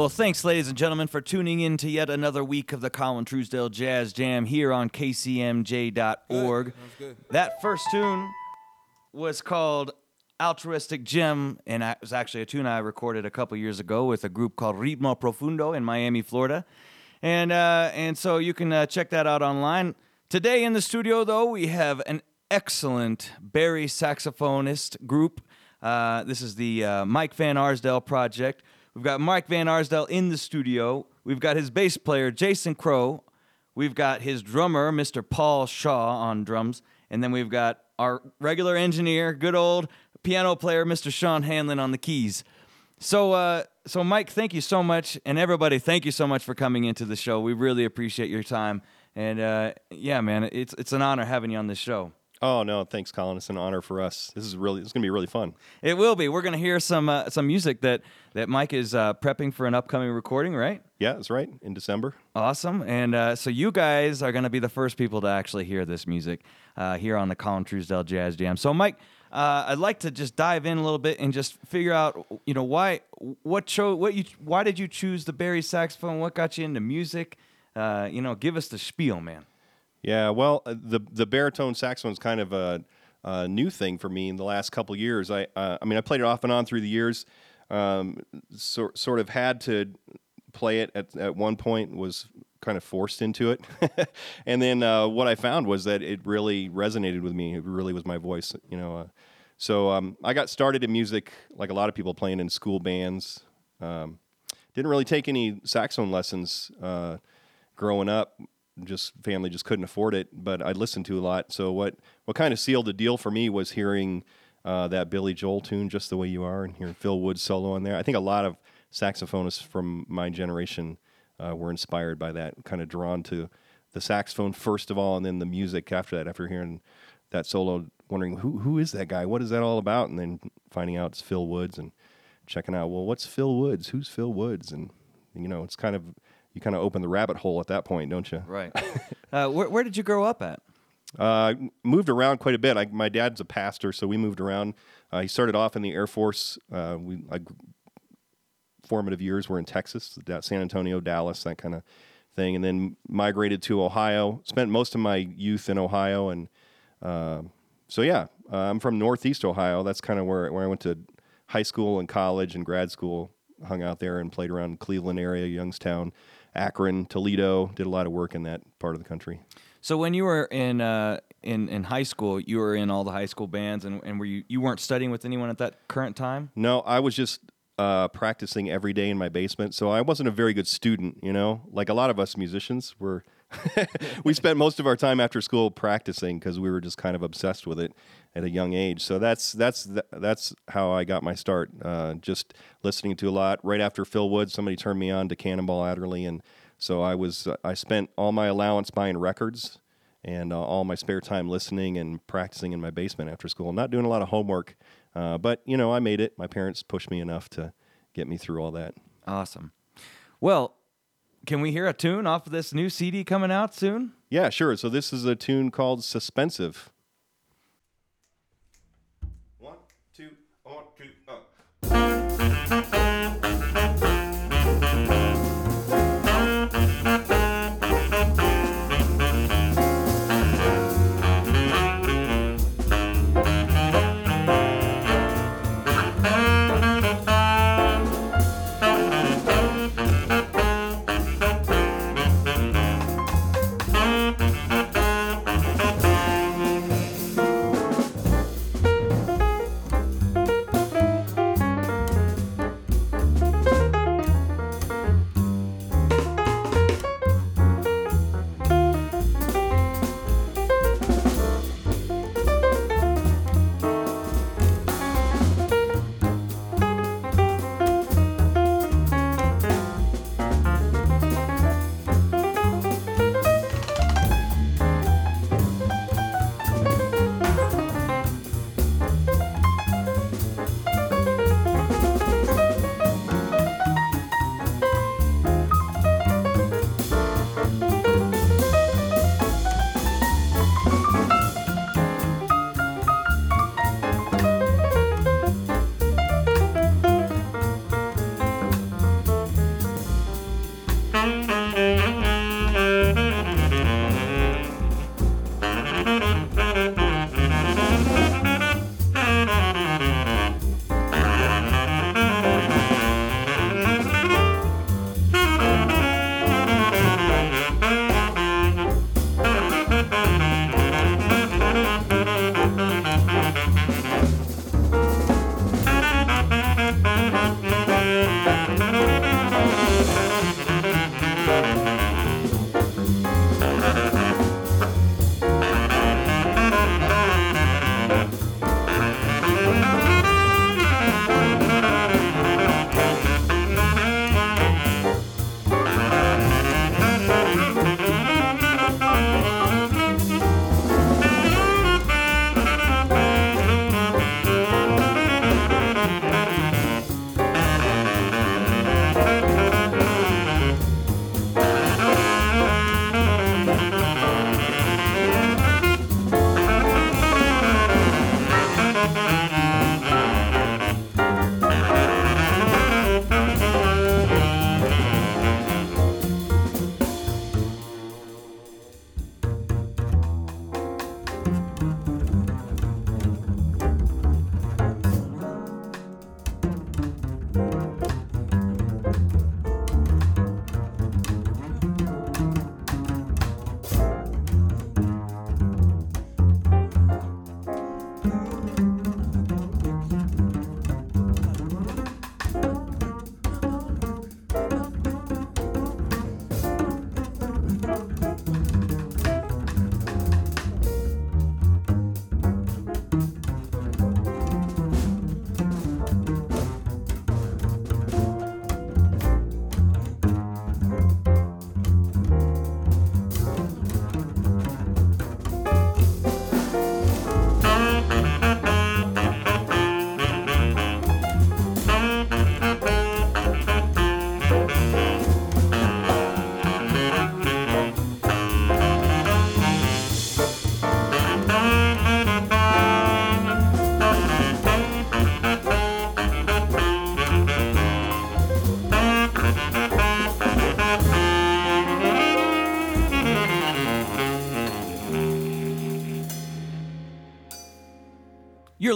Well, thanks, ladies and gentlemen, for tuning in to yet another week of the Colin Truesdale Jazz Jam here on KCMJ.org. That first tune was called Altruistic Gem, and it was actually a tune I recorded a couple years ago with a group called Ritmo Profundo in Miami, Florida. And, uh, and so you can uh, check that out online. Today in the studio, though, we have an excellent bari saxophonist group. Uh, this is the uh, Mike Van Arsdale project. We've got Mike Van Arsdale in the studio. We've got his bass player, Jason Crow. We've got his drummer, Mr. Paul Shaw, on drums. And then we've got our regular engineer, good old piano player, Mr. Sean Hanlon, on the keys. So, uh, so Mike, thank you so much, and everybody, thank you so much for coming into the show. We really appreciate your time, and uh, yeah, man, it's it's an honor having you on this show. Oh no, thanks, Colin. It's an honor for us. This is really it's gonna be really fun. It will be. We're gonna hear some uh, some music that that Mike is uh, prepping for an upcoming recording, right? Yeah, that's right. In December. Awesome. And uh, so you guys are gonna be the first people to actually hear this music uh, here on the Colin Truesdale Jazz Jam. So Mike, uh, I'd like to just dive in a little bit and just figure out, you know, why what show what you why did you choose the bari saxophone? What got you into music? Uh, you know, give us the spiel, man. Yeah, well, uh, the the baritone saxophone is kind of a, a, new thing for me in the last couple years. I uh, I mean, I played it off and on through the years. Um, sort sort of had to play it at at one point. Was kind of forced into it, and then uh, what I found was that it really resonated with me. It really was my voice, you know. Uh, so um, I got started in music like a lot of people playing in school bands. Um, didn't really take any saxophone lessons uh, growing up just family just couldn't afford it, but I listened to a lot. So what what kind of sealed the deal for me was hearing uh, that Billy Joel tune, "Just the Way You Are," and hearing Phil Woods solo on there. I think a lot of saxophonists from my generation uh, were inspired by that, kind of drawn to the saxophone first of all, and then the music after that. After hearing that solo, wondering who who is that guy? What is that all about? And then finding out it's Phil Woods and checking out, well, what's Phil Woods? Who's Phil Woods? And you know, it's kind of you kind of open the rabbit hole at that point, don't you? Right. uh, where, where, did you grow up at? Uh, moved around quite a bit. I, my dad's a pastor, so we moved around. Uh, he started off in the Air Force. Uh, we I, formative years were in Texas, San Antonio, Dallas, that kind of thing, and then migrated to Ohio. Spent most of my youth in Ohio, and uh, so yeah, uh, I'm from Northeast Ohio. That's kind of where where I went to high school and college and grad school. Hung out there and played around Cleveland area, Youngstown. Akron, Toledo. Did a lot of work in that part of the country. So when you were in uh, in in high school, you were in all the high school bands, and, and were you you weren't studying with anyone at that current time? No, I was just uh, practicing every day in my basement. So I wasn't a very good student, you know. Like a lot of us musicians, were we spent most of our time after school practicing because we were just kind of obsessed with it at a young age. So that's that's that's how I got my start. Uh, just listening to a lot. Right after Phil Wood, somebody turned me on to Cannonball Adderley, and so I was I spent all my allowance buying records and uh, all my spare time listening and practicing in my basement after school. Not doing a lot of homework, uh, but you know I made it. My parents pushed me enough to get me through all that. Awesome. Well, can we hear a tune off of this new CD coming out soon? Yeah, sure. So this is a tune called Suspensive. One, two.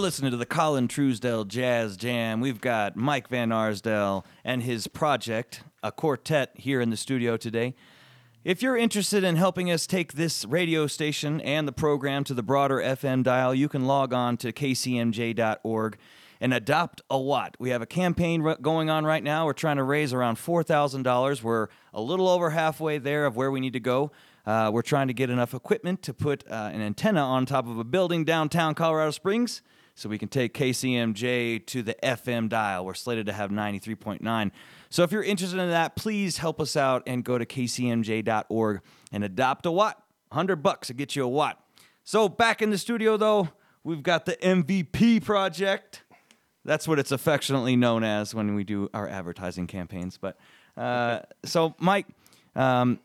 Listening to the Colin Truesdale Jazz Jam. We've got Mike Van Arsdale and his project, a quartet, here in the studio today. If you're interested in helping us take this radio station and the program to the broader FM dial, you can log on to kcmj.org and adopt a watt. We have a campaign going on right now. We're trying to raise around $4,000. We're a little over halfway there of where we need to go. Uh, we're trying to get enough equipment to put uh, an antenna on top of a building downtown Colorado Springs so we can take KCMJ to the FM dial. We're slated to have 93.9. So if you're interested in that, please help us out and go to kcmj.org and adopt a watt. 100 bucks to get you a watt. So back in the studio though, we've got the MVP project. That's what it's affectionately known as when we do our advertising campaigns. But uh, so Mike, um,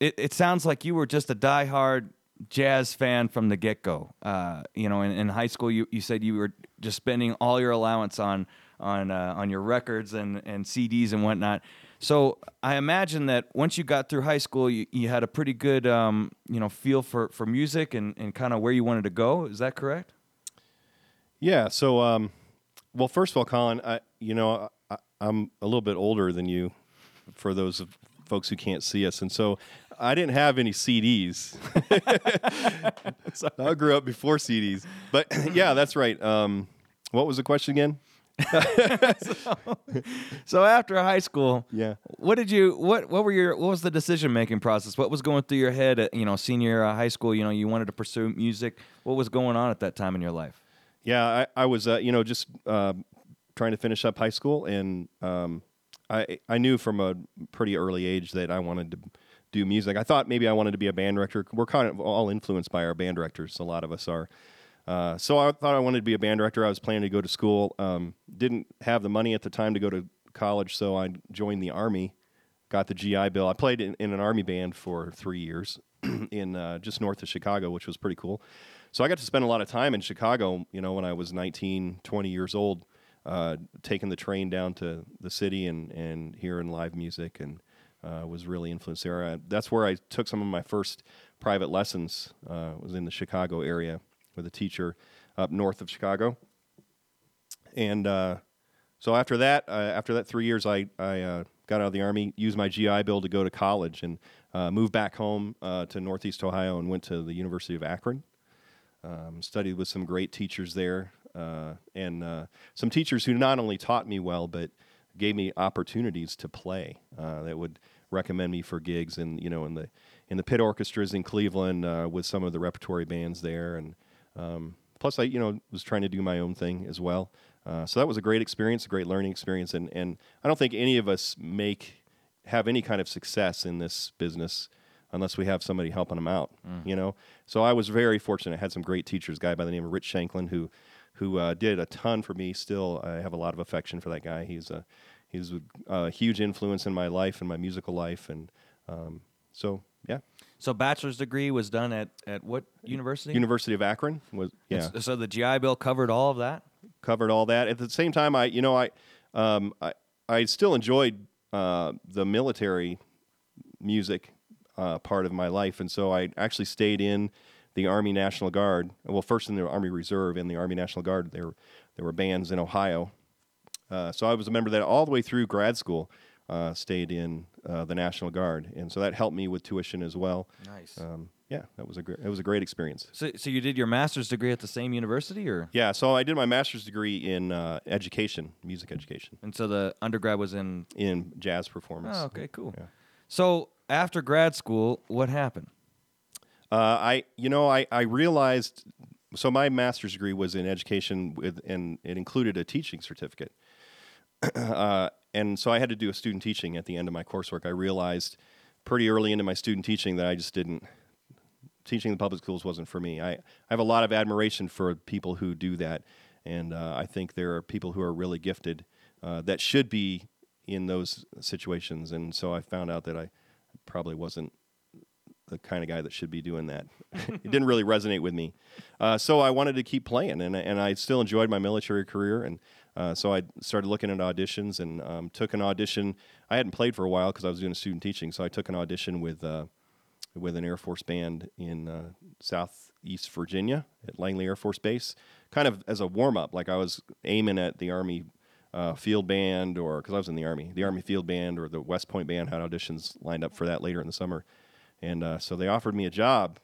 it, it sounds like you were just a diehard jazz fan from the get go. Uh, you know, in, in, high school, you, you said you were just spending all your allowance on on uh, on your records and, and CDs and whatnot. So I imagine that once you got through high school, you, you had a pretty good um, you know feel for, for music and, and kind of where you wanted to go. Is that correct? Yeah. So, um, well, first of all, Colin, I, you know, I, I'm a little bit older than you. For those folks who can't see us, and so I didn't have any CDs. I grew up before CDs, but yeah, that's right. Um, what was the question again? so, so, after high school, yeah, what did you what what were your what was the decision making process? What was going through your head at you know senior uh, high school? You know, you wanted to pursue music. What was going on at that time in your life? Yeah, I, I was uh, you know just uh, trying to finish up high school, and um, I I knew from a pretty early age that I wanted to do music. I thought maybe I wanted to be a band director. We're kind of all influenced by our band directors. A lot of us are. Uh, so I thought I wanted to be a band director. I was planning to go to school. Um, didn't have the money at the time to go to college, so I joined the army. Got the GI Bill. I played in, in an army band for three years in uh, just north of Chicago, which was pretty cool. So I got to spend a lot of time in Chicago. You know, when I was 19, 20 years old, uh, taking the train down to the city and and hearing live music and uh, was really influenced there. I, that's where I took some of my first private lessons. Uh, was in the Chicago area with a teacher up north of Chicago, and uh, so after that, uh, after that three years, I I uh, got out of the army, used my GI Bill to go to college, and uh, moved back home to Northeast Ohio and went to the University of Akron. Um, studied with some great teachers there, and some teachers who not only taught me well, but gave me opportunities to play that would recommend me for gigs in you know in the in the pit orchestras in Cleveland uh, with some of the repertory bands there, and um, plus I you know was trying to do my own thing as well. Uh, so that was a great experience, a great learning experience, and and I don't think any of us make have any kind of success in this business unless we have somebody helping them out. Mm. You know, so I was very fortunate. I had some great teachers. A guy by the name of Rich Shanklin who who uh, did a ton for me. Still, I have a lot of affection for that guy. He's a he's a, a huge influence in my life and my musical life, and um, so yeah. So bachelor's degree was done at, at what university? University of Akron was yeah. so the GI Bill covered all of that. Covered all that. At the same time, I you know I um, I I still enjoyed uh, the military music uh, part of my life, and so I actually stayed in the Army National Guard. Well, first in the Army Reserve and the Army National Guard. There there were bands in Ohio uh, so I was a member that all the way through grad school. Uh, stayed in uh, the National Guard, and so that helped me with tuition as well. Nice. Um, yeah, that was a great. It was a great experience. So, so you did your master's degree at the same university, or? Yeah, so I did my master's degree in uh, education, music education. And so the undergrad was in in jazz performance. Oh, okay, cool. Yeah. So after grad school, what happened? Uh, I, you know, I, I realized. So my master's degree was in education, with, and it included a teaching certificate. uh, and so I had to do a student teaching at the end of my coursework. I realized pretty early into my student teaching that I just didn't teaching the public schools wasn't for me. I, I have a lot of admiration for people who do that, and uh, I think there are people who are really gifted uh, that should be in those situations. And so I found out that I probably wasn't the kind of guy that should be doing that. it didn't really resonate with me. Uh, so I wanted to keep playing, and, and I still enjoyed my military career. And uh, so I started looking at auditions and um, took an audition. I hadn't played for a while because I was doing student teaching, so I took an audition with uh, with an Air Force band in uh, South East Virginia at Langley Air Force Base, kind of as a warm up. Like I was aiming at the Army uh, Field Band, or because I was in the Army, the Army Field Band or the West Point Band had auditions lined up for that later in the summer, and uh, so they offered me a job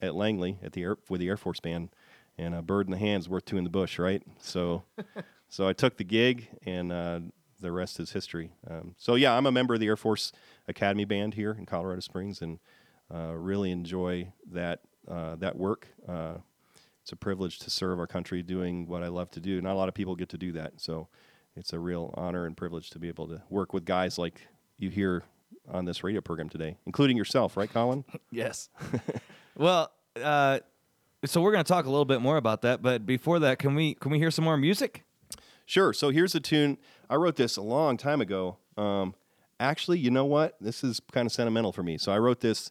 at Langley at the Air, with the Air Force Band, and a bird in the hand's worth two in the bush, right? So, so I took the gig, and uh, the rest is history. Um, so yeah, I'm a member of the Air Force Academy Band here in Colorado Springs, and uh, really enjoy that uh, that work. Uh, it's a privilege to serve our country doing what I love to do. Not a lot of people get to do that, so it's a real honor and privilege to be able to work with guys like you hear on this radio program today, including yourself, right, Colin? Yes. well, uh, so we're going to talk a little bit more about that, but before that, can we can we hear some more music? Sure. So here's a tune. I wrote this a long time ago. Um, actually, you know what? This is kind of sentimental for me. So I wrote this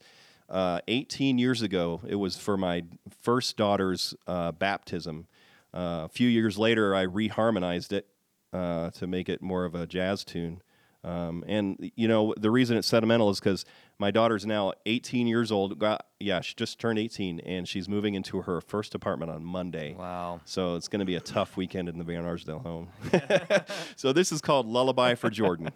uh, 18 years ago. It was for my first daughter's uh, baptism. Uh, a few years later, I reharmonized it uh, to make it more of a jazz tune. Um, and you know the reason it's sentimental is because my daughter's now 18 years old. Got, yeah, she just turned 18, and she's moving into her first apartment on Monday. Wow! So it's going to be a tough weekend in the Van Arsdale home. so this is called "Lullaby for Jordan."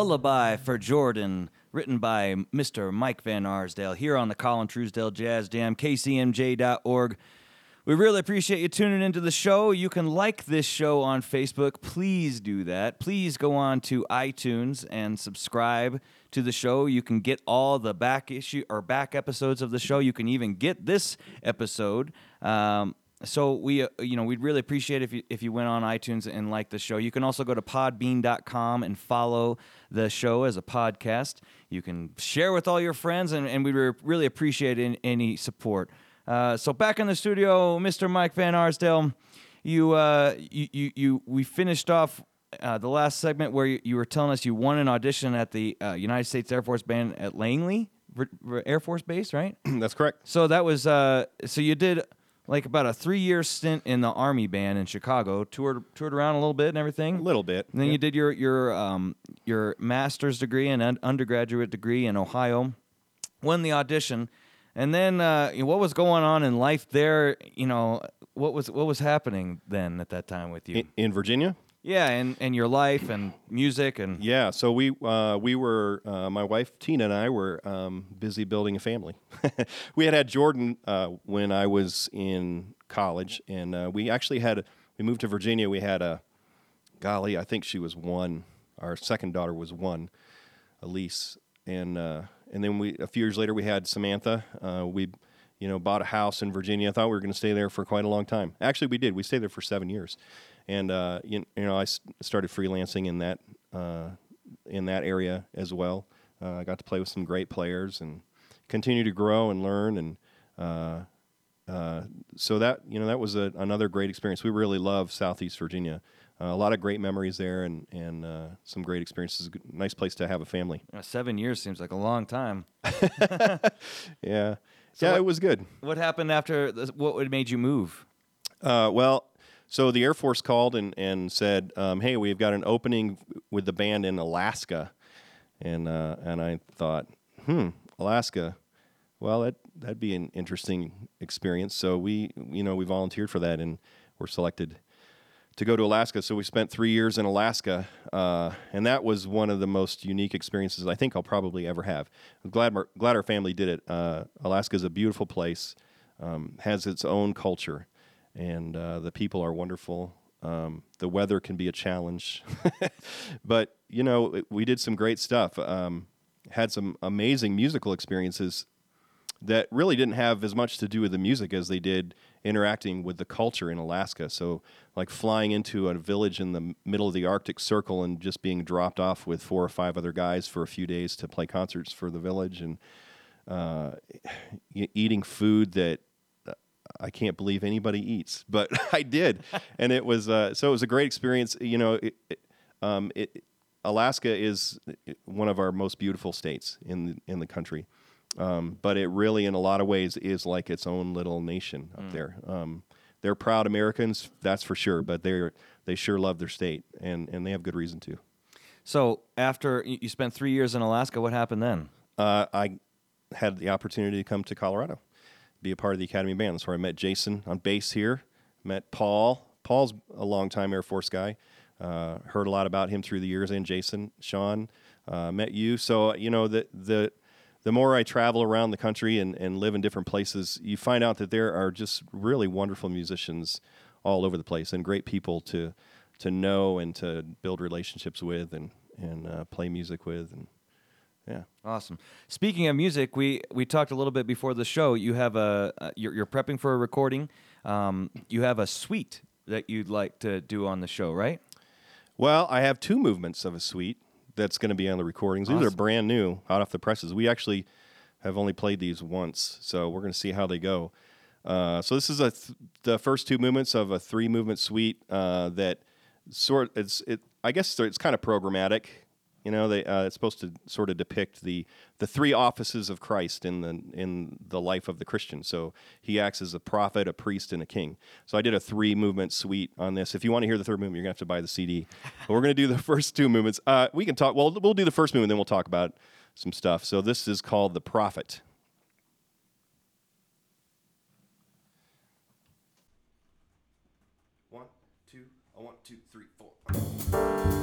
Lullaby for Jordan, written by Mr. Mike Van Arsdale, here on the Colin Truesdale Jazz Jam, kcmj.org. We really appreciate you tuning into the show. You can like this show on Facebook. Please do that. Please go on to iTunes and subscribe to the show. You can get all the back issue or back episodes of the show. You can even get this episode. Um, so we, uh, you know, we'd really appreciate if you if you went on iTunes and liked the show. You can also go to Podbean.com and follow the show as a podcast. You can share with all your friends, and, and we really appreciate any, any support. Uh, so back in the studio, Mr. Mike Van Arsdale, you, uh, you, you, you, we finished off uh, the last segment where you, you, were telling us you won an audition at the uh, United States Air Force Band at Langley Air Force Base, right? That's correct. So that was uh, so you did like about a three year stint in the Army band in Chicago, toured toured around a little bit and everything. A little bit. And then yeah. you did your your um, your master's degree and un- undergraduate degree in Ohio. Won the audition, and then uh, what was going on in life there? You know, what was what was happening then at that time with you in, in Virginia? Yeah, and, and your life and music and yeah. So we uh, we were uh, my wife Tina and I were um, busy building a family. we had had Jordan uh, when I was in college, and uh, we actually had we moved to Virginia. We had a golly, I think she was one. Our second daughter was one, Elise, and uh, and then we a few years later we had Samantha. Uh, we you know bought a house in Virginia. I thought we were going to stay there for quite a long time. Actually, we did. We stayed there for seven years and uh, you, you, know I started freelancing in that uh, in that area as well. Uh, I got to play with some great players and continue to grow and learn and uh, uh, so that you know that was a, another great experience. We really love Southeast Virginia. Uh, a lot of great memories there and and some great experiences. Nice place to have a family. seven years seems like a long time. yeah, so yeah, what, it was good. What happened after? What made you move? well, so the Air Force called and, and said, um, "Hey, we've got an opening with the band in Alaska," and uh, and I thought, "Hmm, Alaska. Well, that that'd be an interesting experience." So we, you know, we volunteered for that and were selected to go to Alaska. So we spent three years in Alaska, uh, and that was one of the most unique experiences I think I'll probably ever have. I'm glad glad our family did it. Uh, Alaska is a beautiful place, um, has its own culture and uh, the people are wonderful. Um, the weather can be a challenge, but you know we did some great stuff. Um, had some amazing musical experiences that really didn't have as much to do with the music as they did interacting with the culture in Alaska. So, like flying into a village in the middle of the Arctic Circle and just being dropped off with four or five other guys for a few days to play concerts for the village and uh, eating food that I can't believe anybody eats, but I did, and it was uh, so it was a great experience. You know, it, it, um, it, Alaska is one of our most beautiful states in the, in the country, um, but it really, in a lot of ways, is like its own little nation up mm. there. Um, they're proud Americans, that's for sure, but they're they sure love their state, and and they have good reason to. So after you spent three years in Alaska, what happened then? Uh, I had the opportunity to come to Colorado be a part of the Academy Band. That's where I met Jason on bass here. Met Paul. Paul's a longtime Air Force guy. Uh, heard a lot about him through the years, and Jason, Sean, uh, met you. So you know the the the more I travel around the country and, and live in different places, you find out that there are just really wonderful musicians all over the place and great people to to know and to build relationships with and and uh, play music with and yeah. Awesome. Speaking of music, we we talked a little bit before the show. You have a uh, you're, you're, prepping for a recording. Um, you have a suite that you'd like to do on the show, right? Well, I have two movements of a suite that's going to be on the recordings. Awesome. These are brand new, hot off the presses. We actually have only played these once, so we're going to see how they go. Uh, so this is a th- the first two movements of a three movement suite uh, that sort it's it I guess it's kind of programmatic. You know, they, uh, it's supposed to sort of depict the the three offices of Christ in the in the life of the Christian. So he acts as a prophet, a priest, and a king. So I did a three movement suite on this. If you want to hear the third movement, you're gonna have to buy the CD. but we're gonna do the first two movements. Uh, we can talk. Well, we'll do the first movement, then we'll talk about some stuff. So this is called the prophet. One, two, one, two, three, four.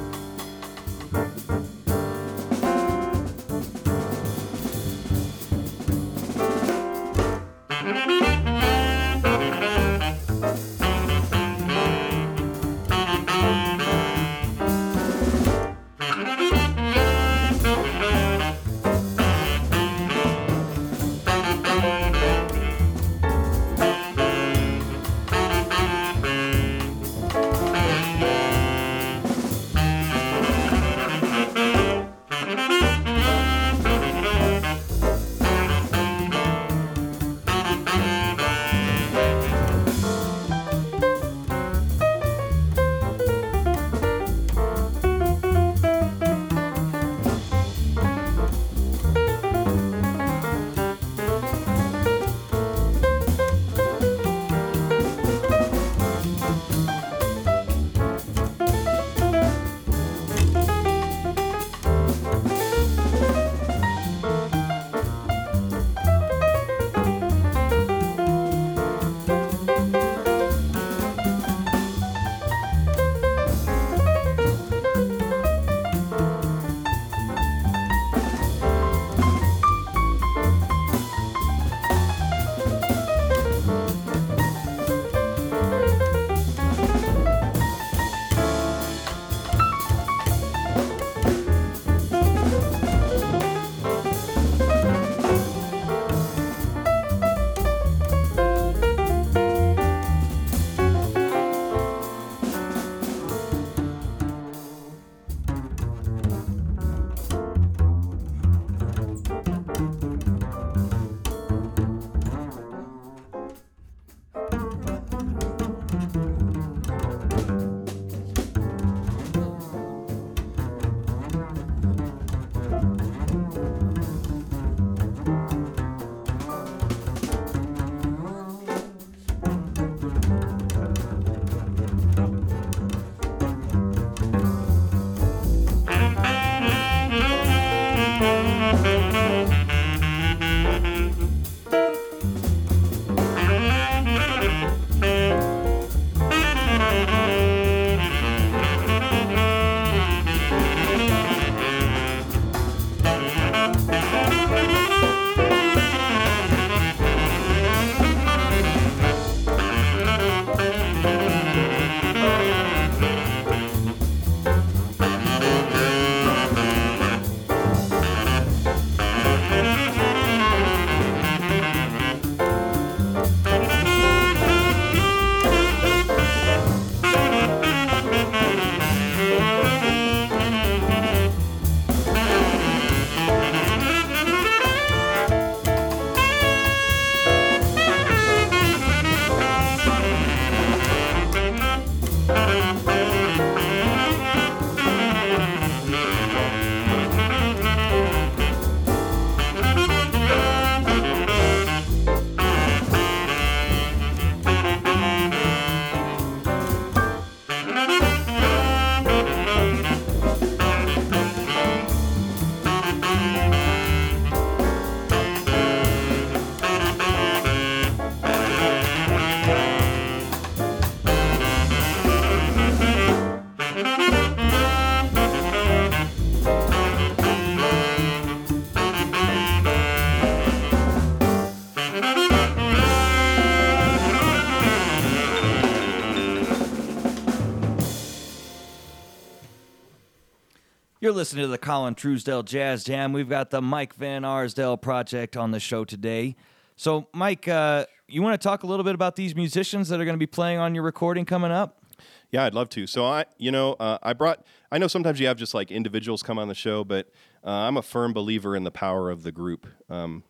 Listening to the Colin Truesdell Jazz Jam. We've got the Mike Van Arsdale project on the show today. So, Mike, uh, you want to talk a little bit about these musicians that are going to be playing on your recording coming up? Yeah, I'd love to. So I, you know, uh, I brought. I know sometimes you have just like individuals come on the show, but uh, I'm a firm believer in the power of the group. Um,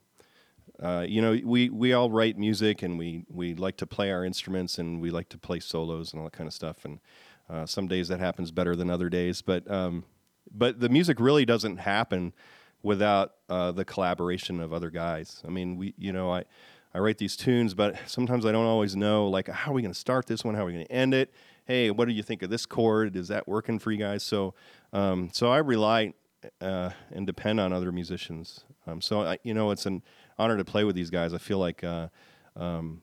uh, you know, we we all write music and we we like to play our instruments and we like to play solos and all that kind of stuff. And uh, some days that happens better than other days, but um, but the music really doesn't happen without uh, the collaboration of other guys. I mean, we, you know, I, I write these tunes, but sometimes I don't always know, like, how are we going to start this one? How are we going to end it? Hey, what do you think of this chord? Is that working for you guys? So, um, so I rely uh, and depend on other musicians. Um, so, I, you know, it's an honor to play with these guys. I feel like uh, um,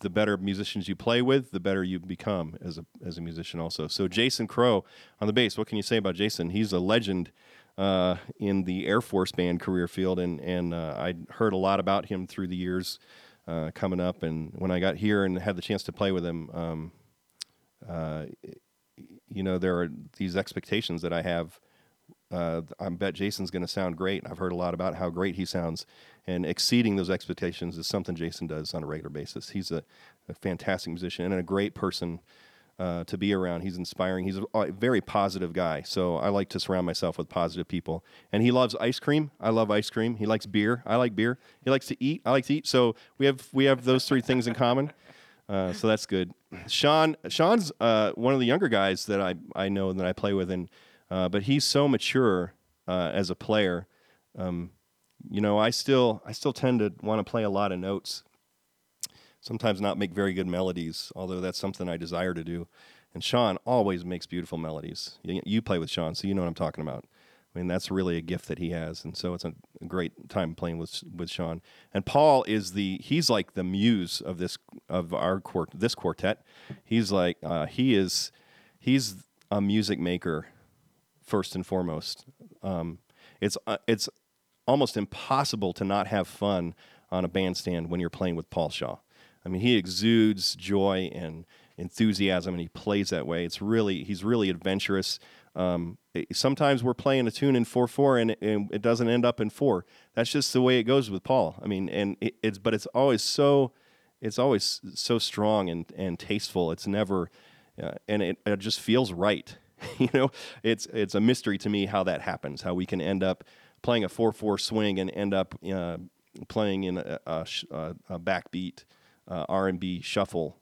the better musicians you play with, the better you become as a as a musician. Also, so Jason Crow on the bass. What can you say about Jason? He's a legend uh, in the Air Force band career field, and and uh, I heard a lot about him through the years uh, coming up. And when I got here and had the chance to play with him, um, uh, you know, there are these expectations that I have. Uh, I bet Jason's going to sound great. I've heard a lot about how great he sounds, and exceeding those expectations is something Jason does on a regular basis. He's a, a fantastic musician and a great person uh, to be around. He's inspiring. He's a, very positive guy. So I like to surround myself with positive people. And he loves ice cream. I love ice cream. He likes beer. I like beer. He likes to eat. I like to eat. So we have we have those three things in common. Uh, so that's good. Sean Sean's uh, one of the younger guys that I I know that I play with, and uh, but he's so mature uh, as a player. Um, you know, I still I still tend to want to play a lot of notes. Sometimes not make very good melodies, although that's something I desire to do. And Sean always makes beautiful melodies. You, you play with Sean, so you know what I'm talking about. I mean, that's really a gift that he has, and so it's a great time playing with with Sean. And Paul is the he's like the muse of this of our quart this quartet. He's like uh, he is he's a music maker first and foremost. Um, it's uh, it's almost impossible to not have fun on a bandstand when you're playing with Paul Shaw. I mean, he exudes joy and enthusiasm, and he plays that way. It's really he's really adventurous. Um, sometimes we're playing a tune in four four, and, and it doesn't end up in four. That's just the way it goes with Paul. I mean, and it, it's but it's always so it's always so strong and and tasteful. It's never uh, and it, it just feels right. you know, it's it's a mystery to me how that happens. How we can end up playing a four four swing and end up uh, playing in a, a, a backbeat uh, R and B shuffle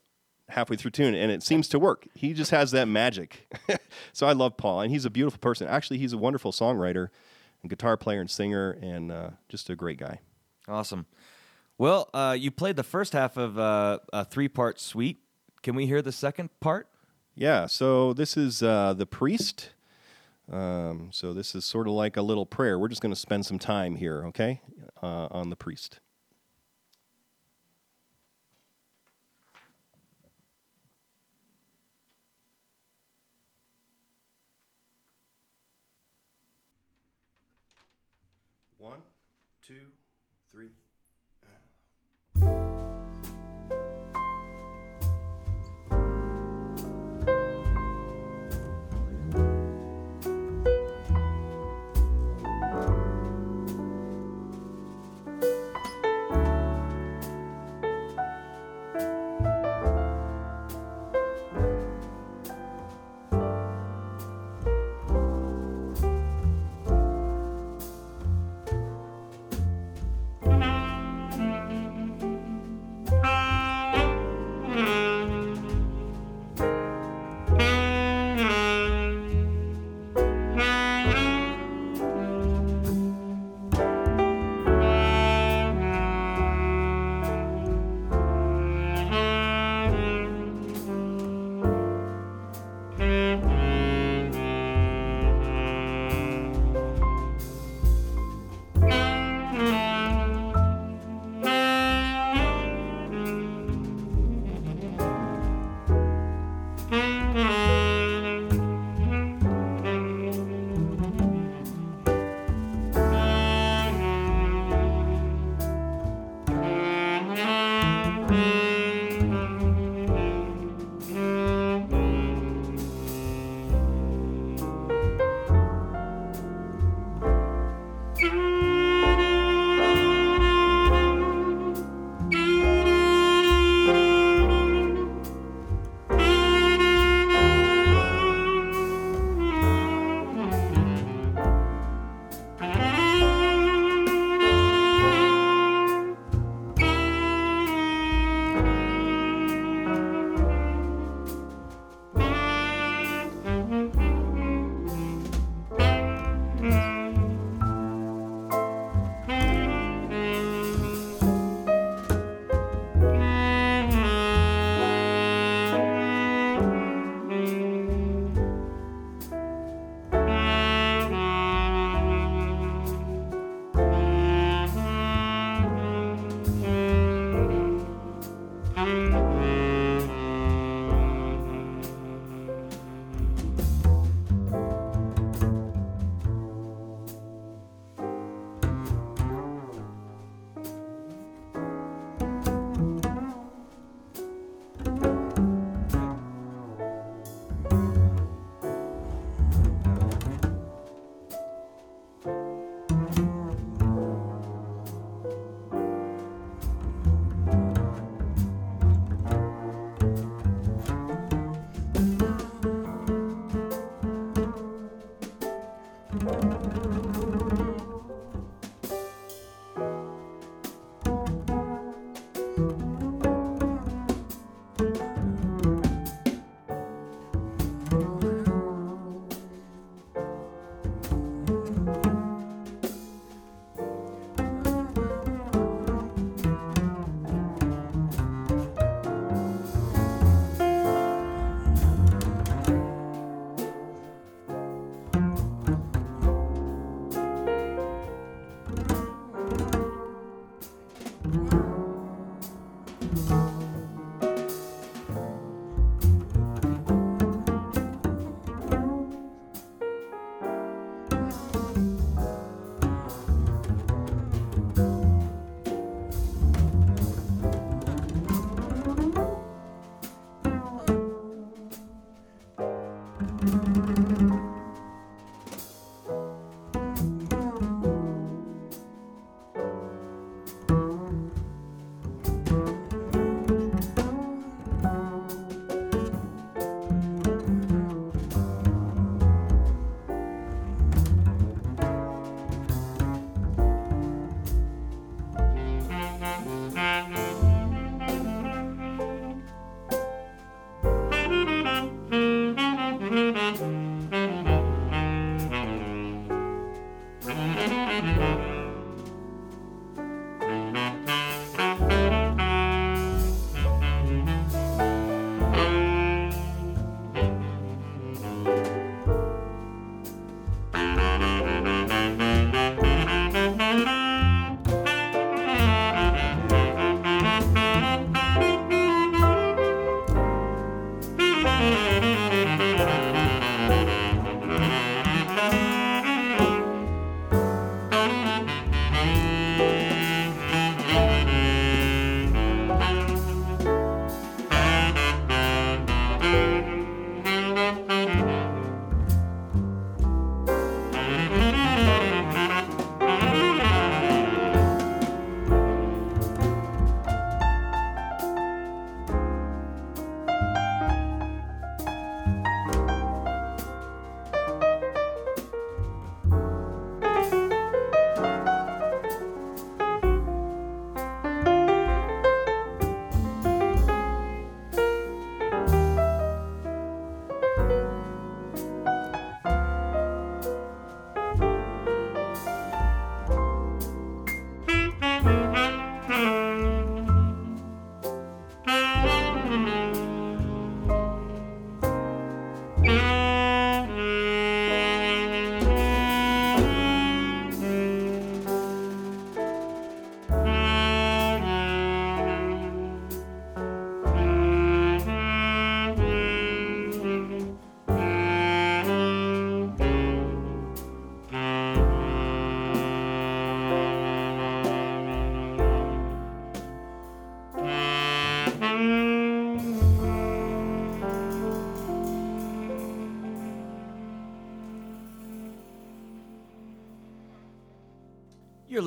halfway through tune, and it seems to work. He just has that magic. so I love Paul, and he's a beautiful person. Actually, he's a wonderful songwriter, and guitar player, and singer, and uh, just a great guy. Awesome. Well, uh, you played the first half of uh, a three-part suite. Can we hear the second part? Yeah. So this is uh, the priest. Um, so this is sort of like a little prayer. We're just going to spend some time here, okay, uh, on the priest.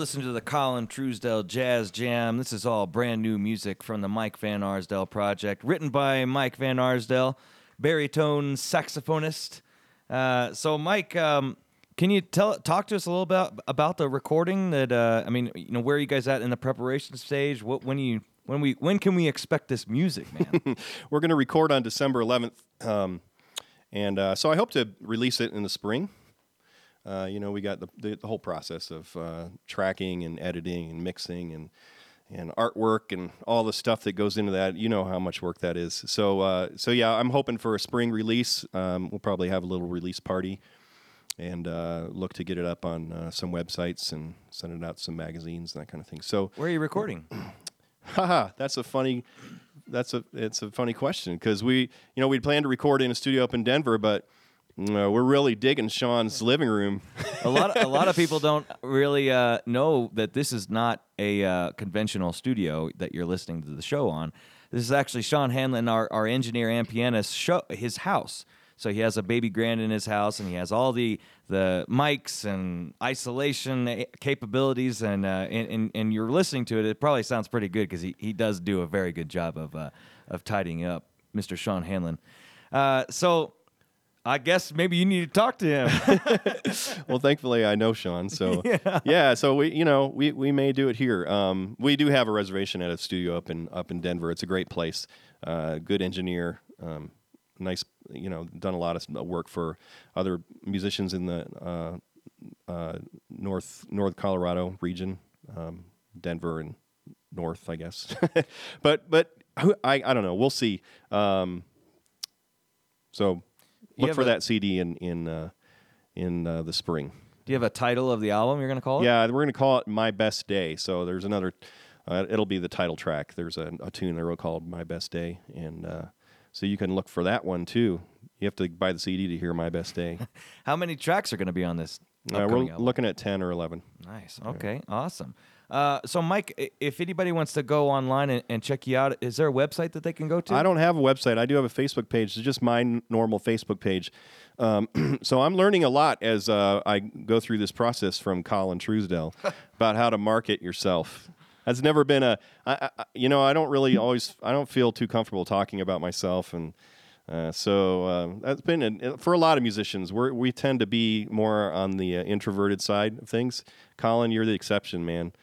Listening to the Colin Truesdell Jazz Jam. This is all brand new music from the Mike Van Arsdale Project, written by Mike Van Arsdale, baritone saxophonist. Uh, so, Mike, um, can you tell talk to us a little bit about the recording? That uh, I mean, you know, where are you guys at in the preparation stage? What when you when we when can we expect this music, man? We're going to record on December 11th, um, and uh, so I hope to release it in the spring. Uh, you know, we got the, the, the whole process of uh, tracking and editing and mixing and and artwork and all the stuff that goes into that. You know how much work that is. So uh, so yeah, I'm hoping for a spring release. Um, we'll probably have a little release party and uh, look to get it up on uh, some websites and send it out to some magazines and that kind of thing. So where are you recording? haha, that's a funny. That's a it's a funny question because we you know we'd planned to record in a studio up in Denver, but uh, we're really digging Sean's living room. a lot, of, a lot of people don't really uh, know that this is not a uh, conventional studio that you're listening to the show on. This is actually Sean Hanlon, our, our engineer and pianist, show, his house. So he has a baby grand in his house, and he has all the the mics and isolation capabilities, and uh, and, and, and you're listening to it. It probably sounds pretty good because he, he does do a very good job of uh, of tidying up, Mr. Sean Hanlon. Uh, so I guess maybe you need to talk to him. well, thankfully I know Sean, so yeah. yeah. So we, you know, we, we may do it here. Um, we do have a reservation at a studio up in up in Denver. It's a great place. Uh, good engineer, um, nice. You know, done a lot of work for other musicians in the uh, uh, North North Colorado region, um, Denver and North, I guess. but but I I don't know. We'll see. Um, so look for a, that CD in in uh, in uh, the spring. Do you have a title of the album you're going to call it? Yeah, we're going to call it My Best Day. So there's another. Uh, it'll be the title track. There's a, a tune there called My Best Day, and uh, so you can look for that one too. You have to buy the CD to hear My Best Day. How many tracks are going to be on this? Uh, we're album? looking at ten or eleven. Nice. Okay. Yeah. Awesome. Uh, so, Mike, if anybody wants to go online and, and, check you out, is there a website that they can go to? I don't have a website. I do have a Facebook page. It's just my normal Facebook page. Um, so I'm learning a lot as uh, I go through this process from Colin Truesdell about how to market yourself. That's never been a, I, I, you know, I don't really always, I don't feel too comfortable talking about myself and. Uh, so uh, that's been a, for a lot of musicians. We we tend to be more on the uh, introverted side of things. Colin, you're the exception, man.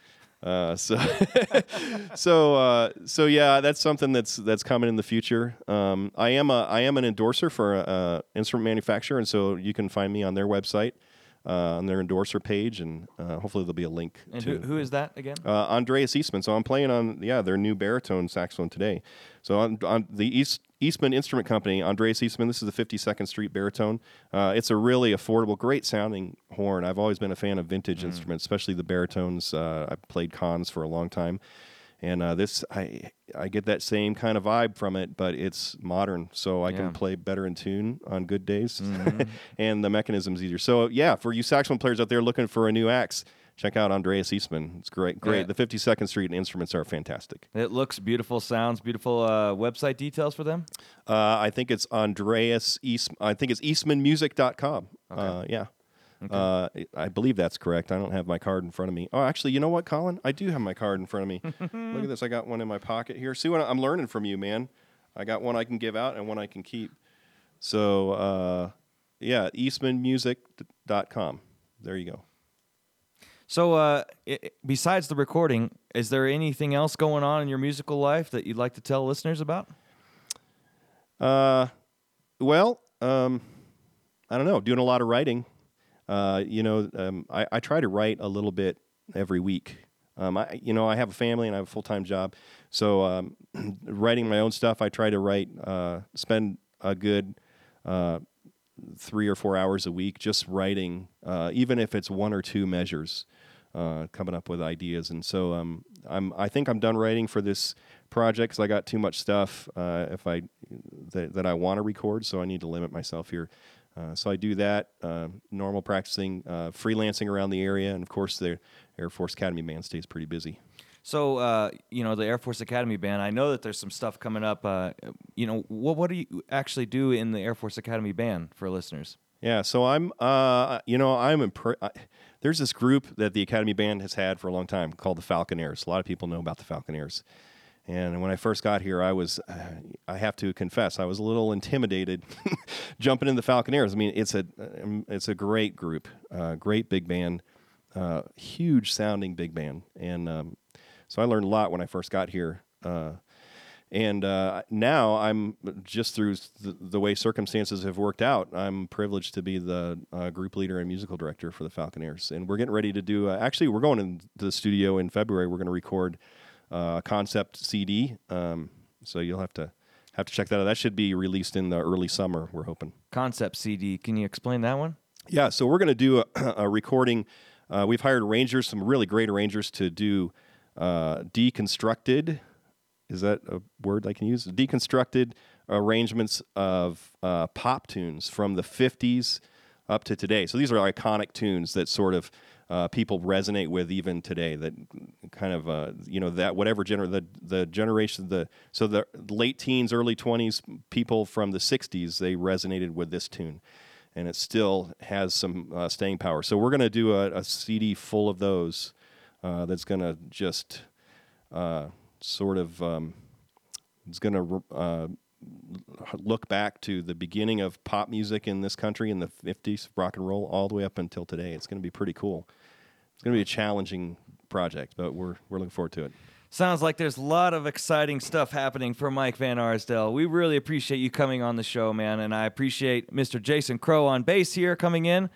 Uh, so, so, uh, so yeah, that's something that's that's coming in the future. Um, I am a I am an endorser for an instrument manufacturer, and so you can find me on their website. Uh, on their endorser page, and uh, hopefully there'll be a link. And to, who, who is that again? Uh, Andreas Eastman. So I'm playing on yeah their new baritone saxophone today. So on, on the East Eastman Instrument Company, Andreas Eastman. This is the 52nd Street baritone. Uh, it's a really affordable, great sounding horn. I've always been a fan of vintage mm. instruments, especially the baritones. Uh, I've played Conns for a long time, and uh, this I I get that same kind of vibe from it, but it's modern, so I yeah. can play better in tune on good days, mm-hmm. and the mechanism's easier. So yeah, for you saxophone players out there looking for a new axe check out Andreas Eastman. It's great, great. Yeah. The 52nd Street instruments are fantastic. It looks beautiful, sounds beautiful. Uh, website details for them? Uh, I think it's Andreas East. I think it's EastmanMusic.com. Okay. Uh, yeah. Okay. Uh, I believe that's correct. I don't have my card in front of me. Oh, actually, you know what, Colin? I do have my card in front of me. Look at this. I got one in my pocket here. See what I'm learning from you, man. I got one I can give out and one I can keep. So, uh, yeah, EastmanMusic.com. There you go. So, uh, it, besides the recording, is there anything else going on in your musical life that you'd like to tell listeners about? Uh, well, um, I don't know. Doing a lot of writing. Uh, you know, um, I, I try to write a little bit every week. Um, I, you know, I have a family and I have a full time job, so um, writing my own stuff. I try to write, uh, spend a good uh, three or four hours a week just writing, uh, even if it's one or two measures uh, coming up with ideas. And so um, I'm I think I'm done writing for this project because I got too much stuff uh, if I that, that I want to record. So I need to limit myself here. Uh, so I do that, uh, normal practicing, uh, freelancing around the area, and of course the Air Force Academy band stays pretty busy. So uh, you know the Air Force Academy band. I know that there's some stuff coming up. Uh, you know what? What do you actually do in the Air Force Academy band for listeners? Yeah, so I'm, uh, you know, I'm impre- there's this group that the Academy Band has had for a long time called the Falconaires. A lot of people know about the Falconaires. And when I first got here, I was, uh, I have to confess, I was a little intimidated jumping in the Falconaires. I mean, it's a, um, it's a great group, uh, great big band, uh, huge sounding big band. And um, so I learned a lot when I first got here. Uh, and uh, now I'm just through the, the, way circumstances have worked out. I'm privileged to be the uh, group leader and musical director for the Falconaires, and we're getting ready to do. Uh, actually, we're going into the studio in February. We're going to record uh, concept CD. Um, so you'll have to have to check that out. That should be released in the early summer. We're hoping. Concept CD. Can you explain that one? Yeah. So we're going to do a, a recording. Uh, we've hired arrangers, some really great arrangers, to do uh, deconstructed. Is that a word I can use? Deconstructed arrangements of uh, pop tunes from the 50s up to today. So these are iconic tunes that sort of uh, people resonate with even today. That kind of uh, you know that whatever gener the the generation the so the late teens, early twenties people from the '60s they resonated with this tune, and it still has some uh, staying power. So we're going to do a, a, CD full of those. Uh, that's going to just uh, sort of um, it's going to uh, look back to the beginning of pop music in this country in the 50s, rock and roll, all the way up until today. It's going to be pretty cool. It's going to be a challenging project, but we're, we're looking forward to it. Sounds like there's a lot of exciting stuff happening for Mike Van Arsdale. We really appreciate you coming on the show, man, and I appreciate Mr. Jason Crow on bass here coming in,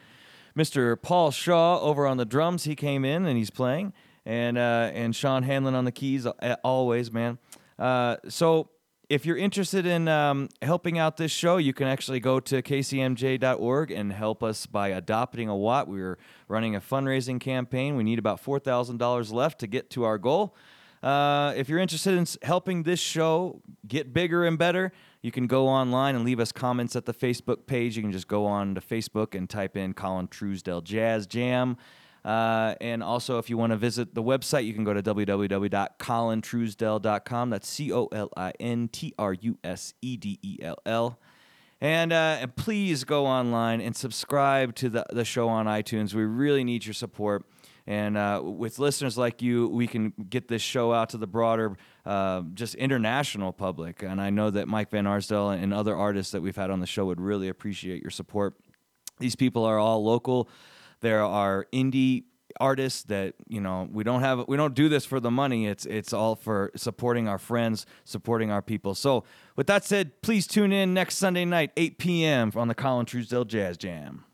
Mr. Paul Shaw over on the drums. He came in and he's playing, and uh, and Sean Hanlon on the keys. Always, man. Uh, so if you're interested in um, helping out this show, you can actually go to kcmj.org and help us by adopting a watt. We're running a fundraising campaign. We need about $4,000 left to get to our goal. Uh, if you're interested in helping this show get bigger and better, you can go online and leave us comments at the Facebook page. You can just go on to Facebook and type in Colin Truesdell Jazz Jam. Uh, and also, if you want to visit the website, you can go to www.colintruesdell.com. That's C O L I N T R U S E D E L L. And, uh, and please go online and subscribe to the, the show on iTunes. We really need your support. And uh, with listeners like you, we can get this show out to the broader, uh, just international public. And I know that Mike Van Arsdale and other artists that we've had on the show would really appreciate your support. These people are all local there are indie artists that you know we don't have we don't do this for the money. It's it's all for supporting our friends supporting our people. So with that said please tune in next sunday night 8 p.m on the colin truesdale jazz jam